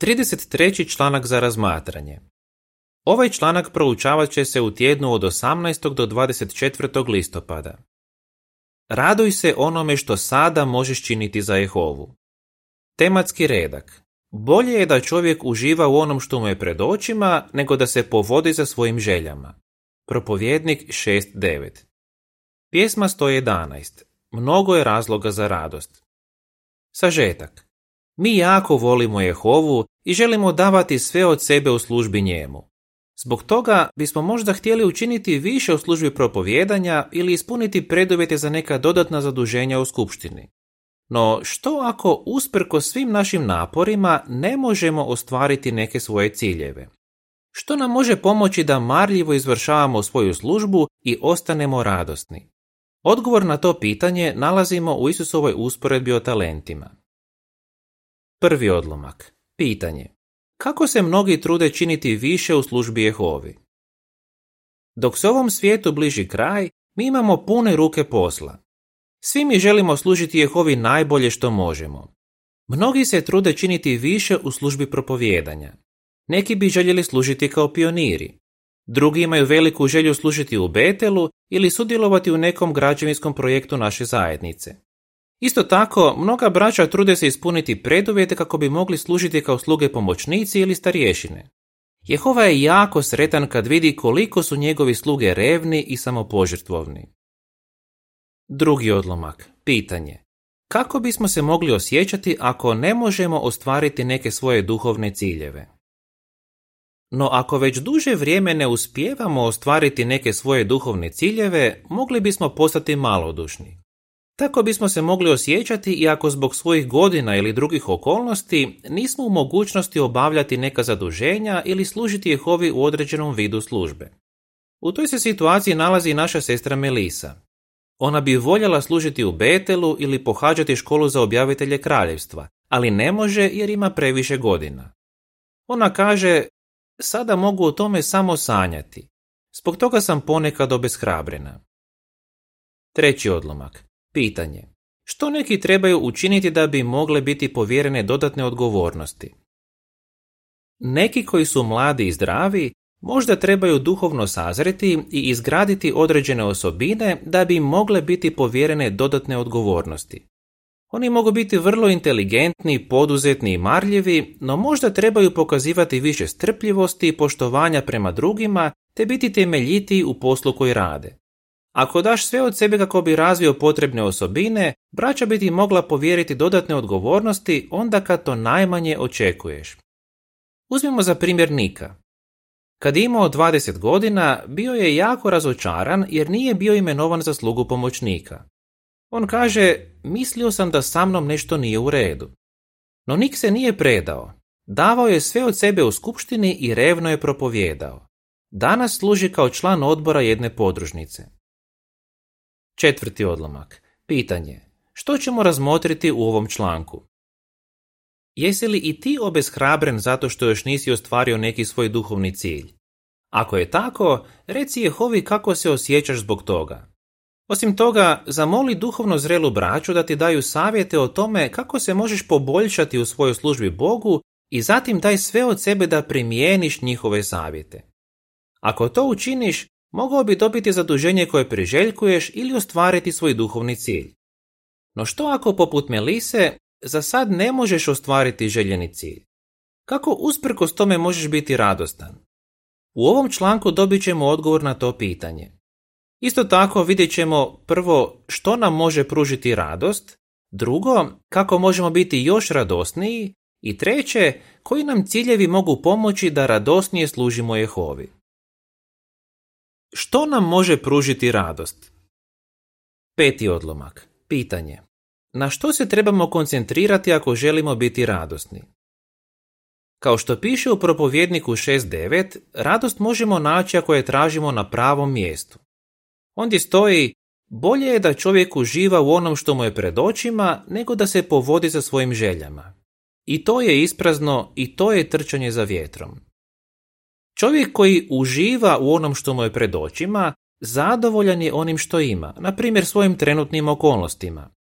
33. članak za razmatranje. Ovaj članak proučavat će se u tjednu od 18. do 24. listopada. Raduj se onome što sada možeš činiti za Jehovu. Tematski redak. Bolje je da čovjek uživa u onom što mu je pred očima, nego da se povodi za svojim željama. Propovjednik 6.9 Pjesma 111. Mnogo je razloga za radost. Sažetak. Mi jako volimo Jehovu i želimo davati sve od sebe u službi njemu. Zbog toga bismo možda htjeli učiniti više u službi propovjedanja ili ispuniti preduvjete za neka dodatna zaduženja u skupštini. No što ako usprko svim našim naporima ne možemo ostvariti neke svoje ciljeve? Što nam može pomoći da marljivo izvršavamo svoju službu i ostanemo radosni? Odgovor na to pitanje nalazimo u Isusovoj usporedbi o talentima. Prvi odlomak. Pitanje. Kako se mnogi trude činiti više u službi Jehovi? Dok se ovom svijetu bliži kraj, mi imamo pune ruke posla. Svi mi želimo služiti Jehovi najbolje što možemo. Mnogi se trude činiti više u službi propovjedanja. Neki bi željeli služiti kao pioniri. Drugi imaju veliku želju služiti u Betelu ili sudjelovati u nekom građevinskom projektu naše zajednice. Isto tako, mnoga braća trude se ispuniti preduvjete kako bi mogli služiti kao sluge pomoćnici ili starješine. Jehova je jako sretan kad vidi koliko su njegovi sluge revni i samopožrtvovni. Drugi odlomak. Pitanje. Kako bismo se mogli osjećati ako ne možemo ostvariti neke svoje duhovne ciljeve? No ako već duže vrijeme ne uspijevamo ostvariti neke svoje duhovne ciljeve, mogli bismo postati malodušni. Tako bismo se mogli osjećati i ako zbog svojih godina ili drugih okolnosti nismo u mogućnosti obavljati neka zaduženja ili služiti Jehovi u određenom vidu službe. U toj se situaciji nalazi naša sestra Melisa. Ona bi voljela služiti u Betelu ili pohađati školu za objavitelje kraljevstva, ali ne može jer ima previše godina. Ona kaže, sada mogu o tome samo sanjati. Zbog toga sam ponekad obeshrabrena. Treći odlomak. Pitanje. Što neki trebaju učiniti da bi mogle biti povjerene dodatne odgovornosti? Neki koji su mladi i zdravi možda trebaju duhovno sazreti i izgraditi određene osobine da bi mogle biti povjerene dodatne odgovornosti. Oni mogu biti vrlo inteligentni, poduzetni i marljivi, no možda trebaju pokazivati više strpljivosti i poštovanja prema drugima te biti temeljitiji u poslu koji rade. Ako daš sve od sebe kako bi razvio potrebne osobine, braća bi ti mogla povjeriti dodatne odgovornosti onda kad to najmanje očekuješ. Uzmimo za primjer Nika. Kad je imao 20 godina, bio je jako razočaran jer nije bio imenovan za slugu pomoćnika. On kaže, mislio sam da sa mnom nešto nije u redu. No Nik se nije predao. Davao je sve od sebe u skupštini i revno je propovjedao. Danas služi kao član odbora jedne podružnice. Četvrti odlomak. Pitanje. Što ćemo razmotriti u ovom članku? Jesi li i ti obeshrabren zato što još nisi ostvario neki svoj duhovni cilj? Ako je tako, reci Jehovi kako se osjećaš zbog toga. Osim toga, zamoli duhovno zrelu braću da ti daju savjete o tome kako se možeš poboljšati u svojoj službi Bogu i zatim daj sve od sebe da primijeniš njihove savjete. Ako to učiniš, mogao bi dobiti zaduženje koje priželjkuješ ili ostvariti svoj duhovni cilj. No što ako poput Melise za sad ne možeš ostvariti željeni cilj? Kako usprkos tome možeš biti radostan? U ovom članku dobit ćemo odgovor na to pitanje. Isto tako vidjet ćemo prvo što nam može pružiti radost, drugo kako možemo biti još radosniji i treće koji nam ciljevi mogu pomoći da radosnije služimo Jehovi. Što nam može pružiti radost? Peti odlomak. Pitanje. Na što se trebamo koncentrirati ako želimo biti radosni? Kao što piše u propovjedniku 6.9, radost možemo naći ako je tražimo na pravom mjestu. Ondje stoji, bolje je da čovjek uživa u onom što mu je pred očima, nego da se povodi za svojim željama. I to je isprazno i to je trčanje za vjetrom. Čovjek koji uživa u onom što mu je pred očima, zadovoljan je onim što ima, na primjer svojim trenutnim okolnostima.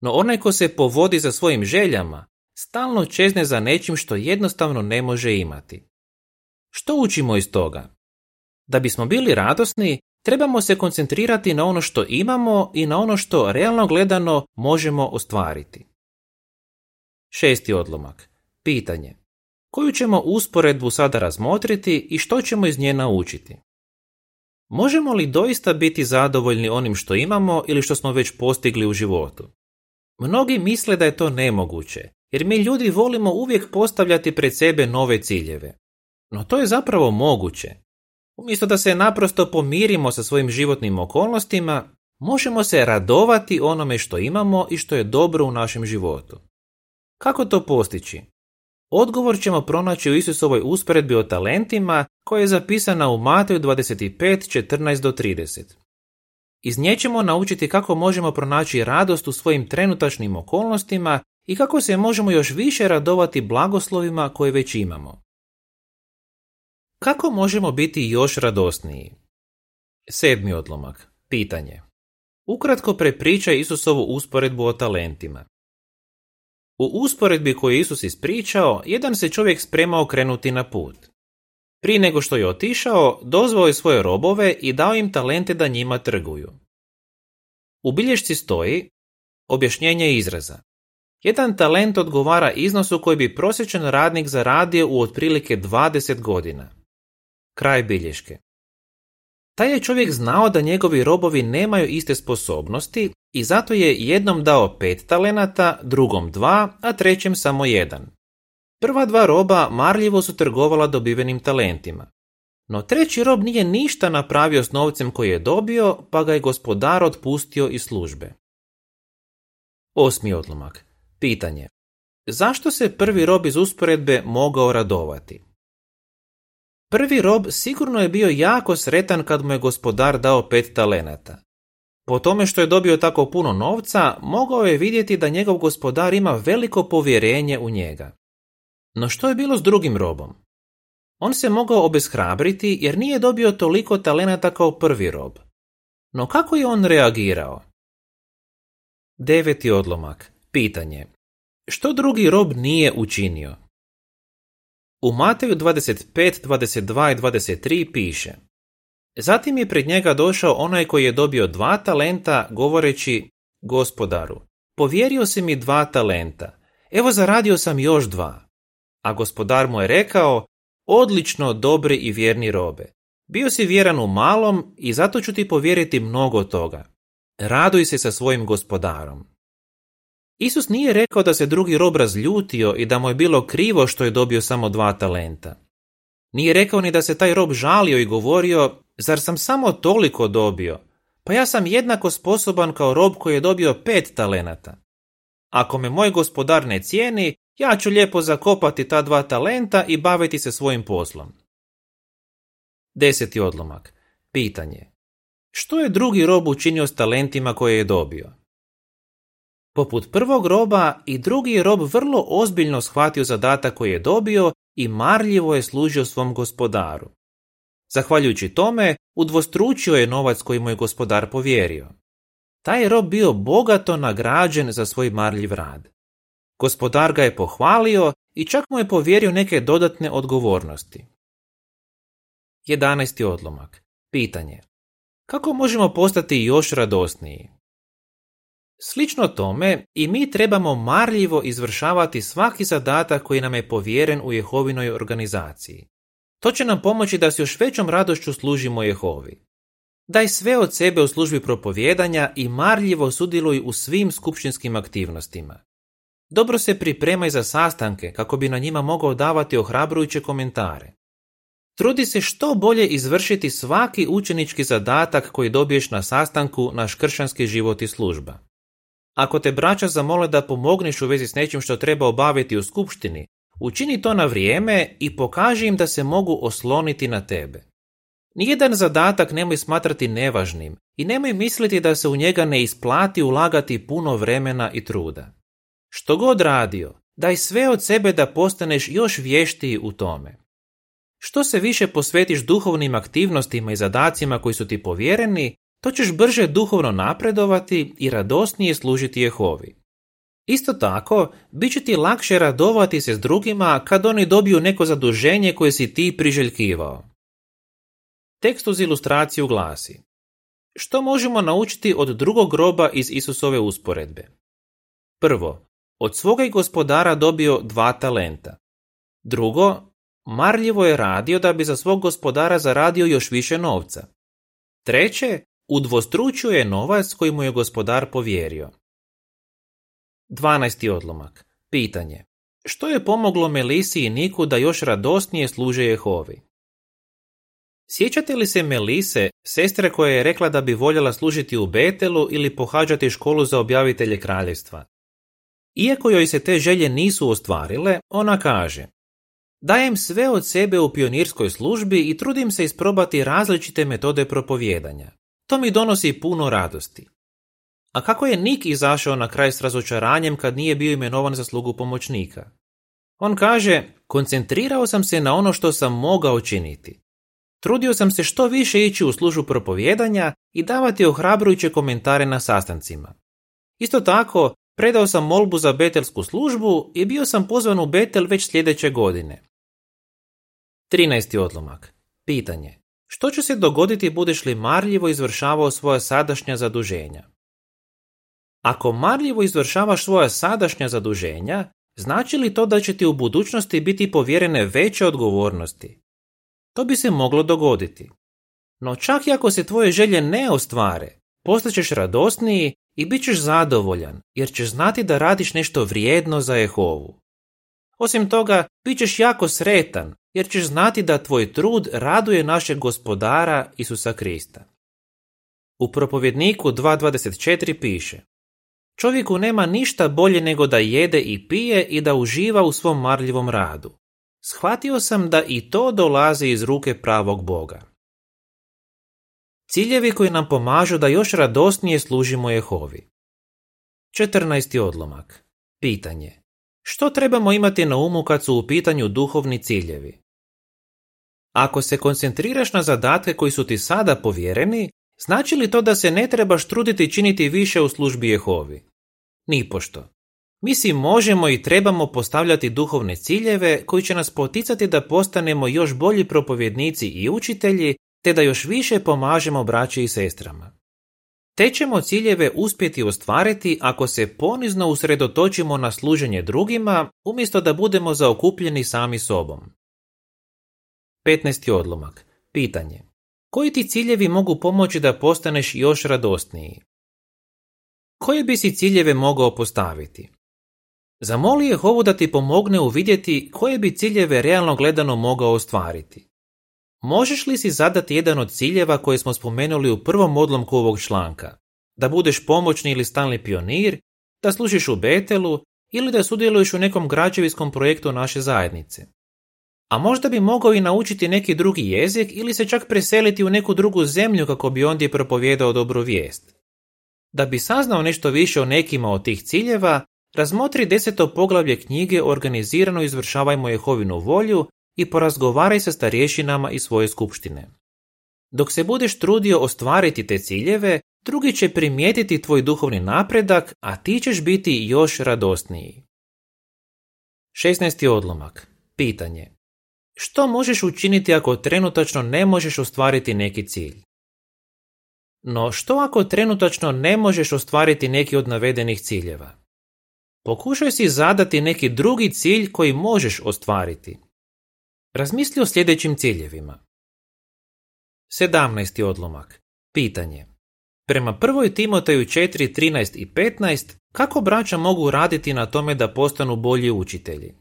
No onaj ko se povodi za svojim željama, stalno čezne za nečim što jednostavno ne može imati. Što učimo iz toga? Da bismo bili radosni, trebamo se koncentrirati na ono što imamo i na ono što realno gledano možemo ostvariti. Šesti odlomak. Pitanje. Koju ćemo usporedbu sada razmotriti i što ćemo iz nje naučiti? Možemo li doista biti zadovoljni onim što imamo ili što smo već postigli u životu? Mnogi misle da je to nemoguće, jer mi ljudi volimo uvijek postavljati pred sebe nove ciljeve. No to je zapravo moguće. Umjesto da se naprosto pomirimo sa svojim životnim okolnostima, možemo se radovati onome što imamo i što je dobro u našem životu. Kako to postići? Odgovor ćemo pronaći u Isusovoj usporedbi o talentima koja je zapisana u Mateju 25.14 do 30. Iz nje ćemo naučiti kako možemo pronaći radost u svojim trenutačnim okolnostima i kako se možemo još više radovati blagoslovima koje već imamo. Kako možemo biti još radosniji? Sedmi odlomak. Pitanje. Ukratko prepričaj Isusovu usporedbu o talentima. U usporedbi koju Isus ispričao, jedan se čovjek spremao krenuti na put. Prije nego što je otišao, dozvao je svoje robove i dao im talente da njima trguju. U bilješci stoji objašnjenje izraza. Jedan talent odgovara iznosu koji bi prosječan radnik zaradio u otprilike 20 godina. Kraj bilješke. Taj je čovjek znao da njegovi robovi nemaju iste sposobnosti i zato je jednom dao pet talenata, drugom dva, a trećem samo jedan. Prva dva roba marljivo su trgovala dobivenim talentima. No treći rob nije ništa napravio s novcem koji je dobio, pa ga je gospodar otpustio iz službe. Osmi odlomak. Pitanje. Zašto se prvi rob iz usporedbe mogao radovati? Prvi rob sigurno je bio jako sretan kad mu je gospodar dao pet talenata. Po tome što je dobio tako puno novca, mogao je vidjeti da njegov gospodar ima veliko povjerenje u njega. No što je bilo s drugim robom? On se mogao obeshrabriti jer nije dobio toliko talenata kao prvi rob. No kako je on reagirao? Deveti odlomak. Pitanje. Što drugi rob nije učinio? U Mateju 25, 22 i 23 piše Zatim je pred njega došao onaj koji je dobio dva talenta, govoreći Gospodaru, povjerio si mi dva talenta, evo zaradio sam još dva. A gospodar mu je rekao, odlično, dobri i vjerni robe. Bio si vjeran u malom i zato ću ti povjeriti mnogo toga. Raduj se sa svojim gospodarom. Isus nije rekao da se drugi rob razljutio i da mu je bilo krivo što je dobio samo dva talenta. Nije rekao ni da se taj rob žalio i govorio, zar sam samo toliko dobio? Pa ja sam jednako sposoban kao rob koji je dobio pet talenata. Ako me moj gospodar ne cijeni, ja ću lijepo zakopati ta dva talenta i baviti se svojim poslom. Deseti odlomak. Pitanje. Što je drugi rob učinio s talentima koje je dobio? Poput prvog roba i drugi rob vrlo ozbiljno shvatio zadatak koji je dobio i marljivo je služio svom gospodaru. Zahvaljujući tome, udvostručio je novac koji mu je gospodar povjerio. Taj rob bio bogato nagrađen za svoj marljiv rad. Gospodar ga je pohvalio i čak mu je povjerio neke dodatne odgovornosti. 11. odlomak. Pitanje. Kako možemo postati još radosniji? Slično tome, i mi trebamo marljivo izvršavati svaki zadatak koji nam je povjeren u Jehovinoj organizaciji. To će nam pomoći da s još većom radošću služimo Jehovi. Daj sve od sebe u službi propovjedanja i marljivo sudjeluj u svim skupštinskim aktivnostima. Dobro se pripremaj za sastanke kako bi na njima mogao davati ohrabrujuće komentare. Trudi se što bolje izvršiti svaki učenički zadatak koji dobiješ na sastanku naš kršćanski život i služba. Ako te braća zamole da pomogneš u vezi s nečim što treba obaviti u skupštini, učini to na vrijeme i pokaži im da se mogu osloniti na tebe. Nijedan zadatak nemoj smatrati nevažnim i nemoj misliti da se u njega ne isplati ulagati puno vremena i truda. Što god radio, daj sve od sebe da postaneš još vještiji u tome. Što se više posvetiš duhovnim aktivnostima i zadacima koji su ti povjereni, to ćeš brže duhovno napredovati i radosnije služiti Jehovi. Isto tako, bit će ti lakše radovati se s drugima kad oni dobiju neko zaduženje koje si ti priželjkivao. Tekst uz ilustraciju glasi Što možemo naučiti od drugog groba iz Isusove usporedbe? Prvo, od svoga gospodara dobio dva talenta. Drugo, marljivo je radio da bi za svog gospodara zaradio još više novca. Treće, udvostručuje novac koji mu je gospodar povjerio. 12. odlomak. Pitanje. Što je pomoglo Melisi i Niku da još radosnije služe Jehovi? Sjećate li se Melise, sestre koja je rekla da bi voljela služiti u Betelu ili pohađati školu za objavitelje kraljevstva? Iako joj se te želje nisu ostvarile, ona kaže Dajem sve od sebe u pionirskoj službi i trudim se isprobati različite metode propovijedanja. To mi donosi puno radosti. A kako je Nik izašao na kraj s razočaranjem kad nije bio imenovan za slugu pomoćnika? On kaže, koncentrirao sam se na ono što sam mogao činiti. Trudio sam se što više ići u službu propovijedanja i davati ohrabrujuće komentare na sastancima. Isto tako, predao sam molbu za betelsku službu i bio sam pozvan u Betel već sljedeće godine. 13. odlomak. Pitanje. Što će se dogoditi budeš li marljivo izvršavao svoja sadašnja zaduženja? Ako marljivo izvršavaš svoja sadašnja zaduženja, znači li to da će ti u budućnosti biti povjerene veće odgovornosti? To bi se moglo dogoditi. No čak i ako se tvoje želje ne ostvare, postaćeš radosniji i bit ćeš zadovoljan, jer ćeš znati da radiš nešto vrijedno za Jehovu. Osim toga, bit ćeš jako sretan, jer ćeš znati da tvoj trud raduje našeg gospodara Isusa Krista. U propovjedniku 2.24 piše Čovjeku nema ništa bolje nego da jede i pije i da uživa u svom marljivom radu. Shvatio sam da i to dolazi iz ruke pravog Boga. Ciljevi koji nam pomažu da još radosnije služimo Jehovi. 14. odlomak. Pitanje. Što trebamo imati na umu kad su u pitanju duhovni ciljevi? Ako se koncentriraš na zadatke koji su ti sada povjereni, Znači li to da se ne trebaš truditi činiti više u službi Jehovi? Nipošto. Mi si možemo i trebamo postavljati duhovne ciljeve koji će nas poticati da postanemo još bolji propovjednici i učitelji, te da još više pomažemo braći i sestrama. Te ćemo ciljeve uspjeti ostvariti ako se ponizno usredotočimo na služenje drugima, umjesto da budemo zaokupljeni sami sobom. 15. odlomak. Pitanje. Koji ti ciljevi mogu pomoći da postaneš još radosniji? Koje bi si ciljeve mogao postaviti? Zamoli Jehovu da ti pomogne uvidjeti koje bi ciljeve realno gledano mogao ostvariti. Možeš li si zadati jedan od ciljeva koje smo spomenuli u prvom odlomku ovog članka? Da budeš pomoćni ili stalni pionir, da služiš u Betelu ili da sudjeluješ u nekom građevinskom projektu naše zajednice a možda bi mogao i naučiti neki drugi jezik ili se čak preseliti u neku drugu zemlju kako bi ondje propovijedao dobru vijest. Da bi saznao nešto više o nekima od tih ciljeva, razmotri deseto poglavlje knjige Organizirano izvršavajmo Jehovinu volju i porazgovaraj sa starješinama iz svoje skupštine. Dok se budeš trudio ostvariti te ciljeve, drugi će primijetiti tvoj duhovni napredak, a ti ćeš biti još radosniji. 16. odlomak. Pitanje. Što možeš učiniti ako trenutačno ne možeš ostvariti neki cilj? No što ako trenutačno ne možeš ostvariti neki od navedenih ciljeva? Pokušaj si zadati neki drugi cilj koji možeš ostvariti. Razmisli o sljedećim ciljevima. 17. odlomak. Pitanje. Prema 1. Timoteju 4, 13 i 15, kako braća mogu raditi na tome da postanu bolji učitelji?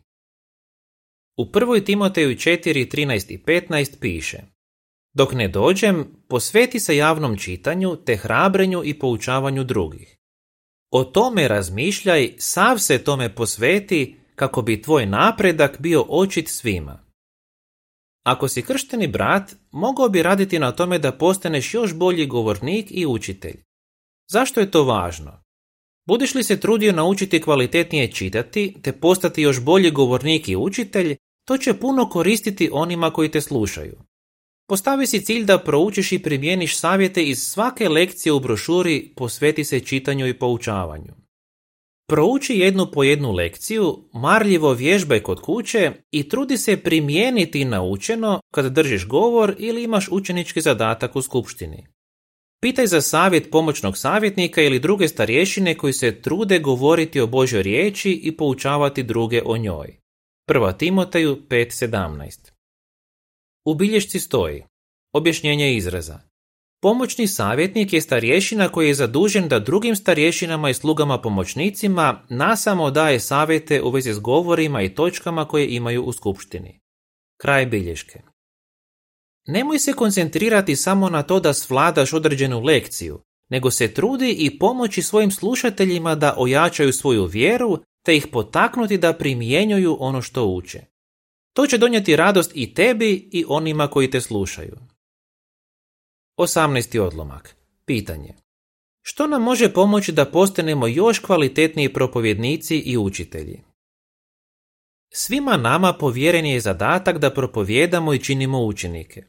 U 1. Timoteju 4, 13 i 15 piše Dok ne dođem, posveti se javnom čitanju te hrabrenju i poučavanju drugih. O tome razmišljaj, sav se tome posveti kako bi tvoj napredak bio očit svima. Ako si kršteni brat, mogao bi raditi na tome da postaneš još bolji govornik i učitelj. Zašto je to važno? Budeš li se trudio naučiti kvalitetnije čitati te postati još bolji govornik i učitelj, to će puno koristiti onima koji te slušaju. Postavi si cilj da proučiš i primjeniš savjete iz svake lekcije u brošuri posveti se čitanju i poučavanju. Prouči jednu po jednu lekciju, marljivo vježbaj kod kuće i trudi se primijeniti naučeno kad držiš govor ili imaš učenički zadatak u skupštini. Pitaj za savjet pomoćnog savjetnika ili druge starješine koji se trude govoriti o Božoj riječi i poučavati druge o njoj. 1. Timoteju 5.17 U bilješci stoji Objašnjenje izraza Pomoćni savjetnik je starješina koji je zadužen da drugim starješinama i slugama pomoćnicima nasamo daje savjete u vezi s govorima i točkama koje imaju u skupštini. Kraj bilješke. Nemoj se koncentrirati samo na to da svladaš određenu lekciju, nego se trudi i pomoći svojim slušateljima da ojačaju svoju vjeru te ih potaknuti da primjenjuju ono što uče. To će donijeti radost i tebi i onima koji te slušaju. 18. odlomak. Pitanje. Što nam može pomoći da postanemo još kvalitetniji propovjednici i učitelji? Svima nama povjeren je zadatak da propovjedamo i činimo učenike.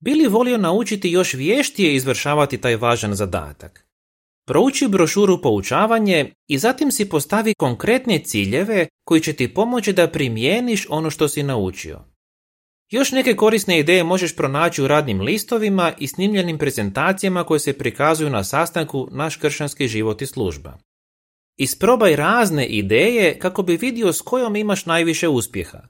Bili volio naučiti još vještije izvršavati taj važan zadatak? Prouči brošuru poučavanje i zatim si postavi konkretne ciljeve koji će ti pomoći da primijeniš ono što si naučio. Još neke korisne ideje možeš pronaći u radnim listovima i snimljenim prezentacijama koje se prikazuju na sastanku Naš kršćanski život i služba. Isprobaj razne ideje kako bi vidio s kojom imaš najviše uspjeha.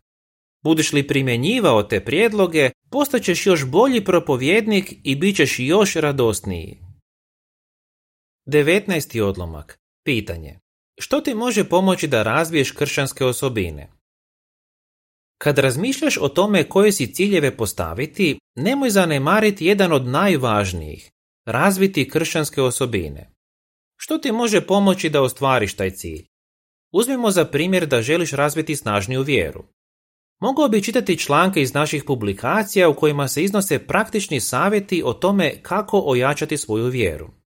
Budiš li primjenjivao te prijedloge, postaćeš još bolji propovjednik i bit ćeš još radosniji. 19. odlomak. Pitanje. Što ti može pomoći da razviješ kršćanske osobine? Kad razmišljaš o tome koje si ciljeve postaviti, nemoj zanemariti jedan od najvažnijih, razviti kršćanske osobine. Što ti može pomoći da ostvariš taj cilj? Uzmimo za primjer da želiš razviti snažniju vjeru. Mogao bi čitati članke iz naših publikacija u kojima se iznose praktični savjeti o tome kako ojačati svoju vjeru.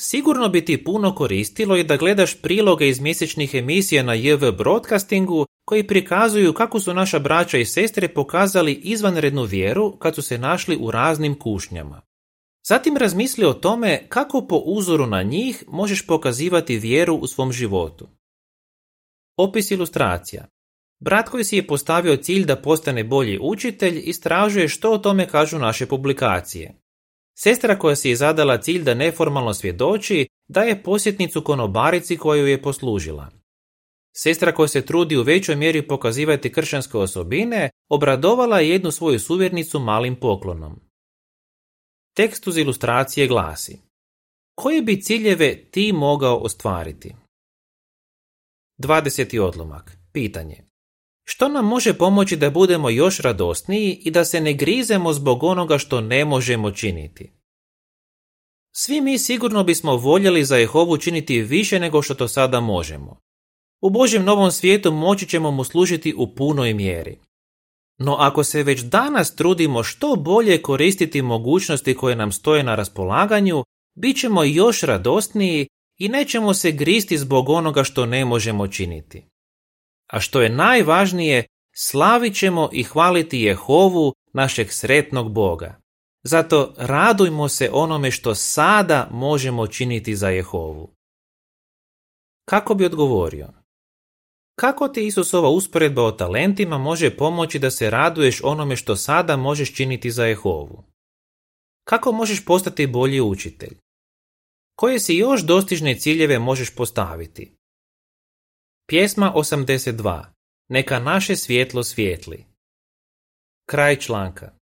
Sigurno bi ti puno koristilo i da gledaš priloge iz mjesečnih emisija na JV Broadcastingu koji prikazuju kako su naša braća i sestre pokazali izvanrednu vjeru kad su se našli u raznim kušnjama. Zatim razmisli o tome kako po uzoru na njih možeš pokazivati vjeru u svom životu. Opis ilustracija. Brat koji si je postavio cilj da postane bolji učitelj istražuje što o tome kažu naše publikacije. Sestra koja si je zadala cilj da neformalno svjedoči daje posjetnicu konobarici koju je poslužila. Sestra koja se trudi u većoj mjeri pokazivati kršćanske osobine, obradovala je jednu svoju suvjernicu malim poklonom. Tekst uz ilustracije glasi Koje bi ciljeve ti mogao ostvariti? 20. odlomak. Pitanje. Što nam može pomoći da budemo još radosniji i da se ne grizemo zbog onoga što ne možemo činiti? Svi mi sigurno bismo voljeli za Jehovu činiti više nego što to sada možemo. U Božjem novom svijetu moći ćemo mu služiti u punoj mjeri. No ako se već danas trudimo što bolje koristiti mogućnosti koje nam stoje na raspolaganju, bit ćemo još radosniji i nećemo se gristi zbog onoga što ne možemo činiti. A što je najvažnije, slavit ćemo i hvaliti Jehovu, našeg sretnog Boga. Zato radujmo se onome što sada možemo činiti za Jehovu. Kako bi odgovorio? Kako ti Isusova usporedba o talentima može pomoći da se raduješ onome što sada možeš činiti za Jehovu? Kako možeš postati bolji učitelj? Koje si još dostižne ciljeve možeš postaviti? Pjesma 82. Neka naše svjetlo svijetli. Kraj članka.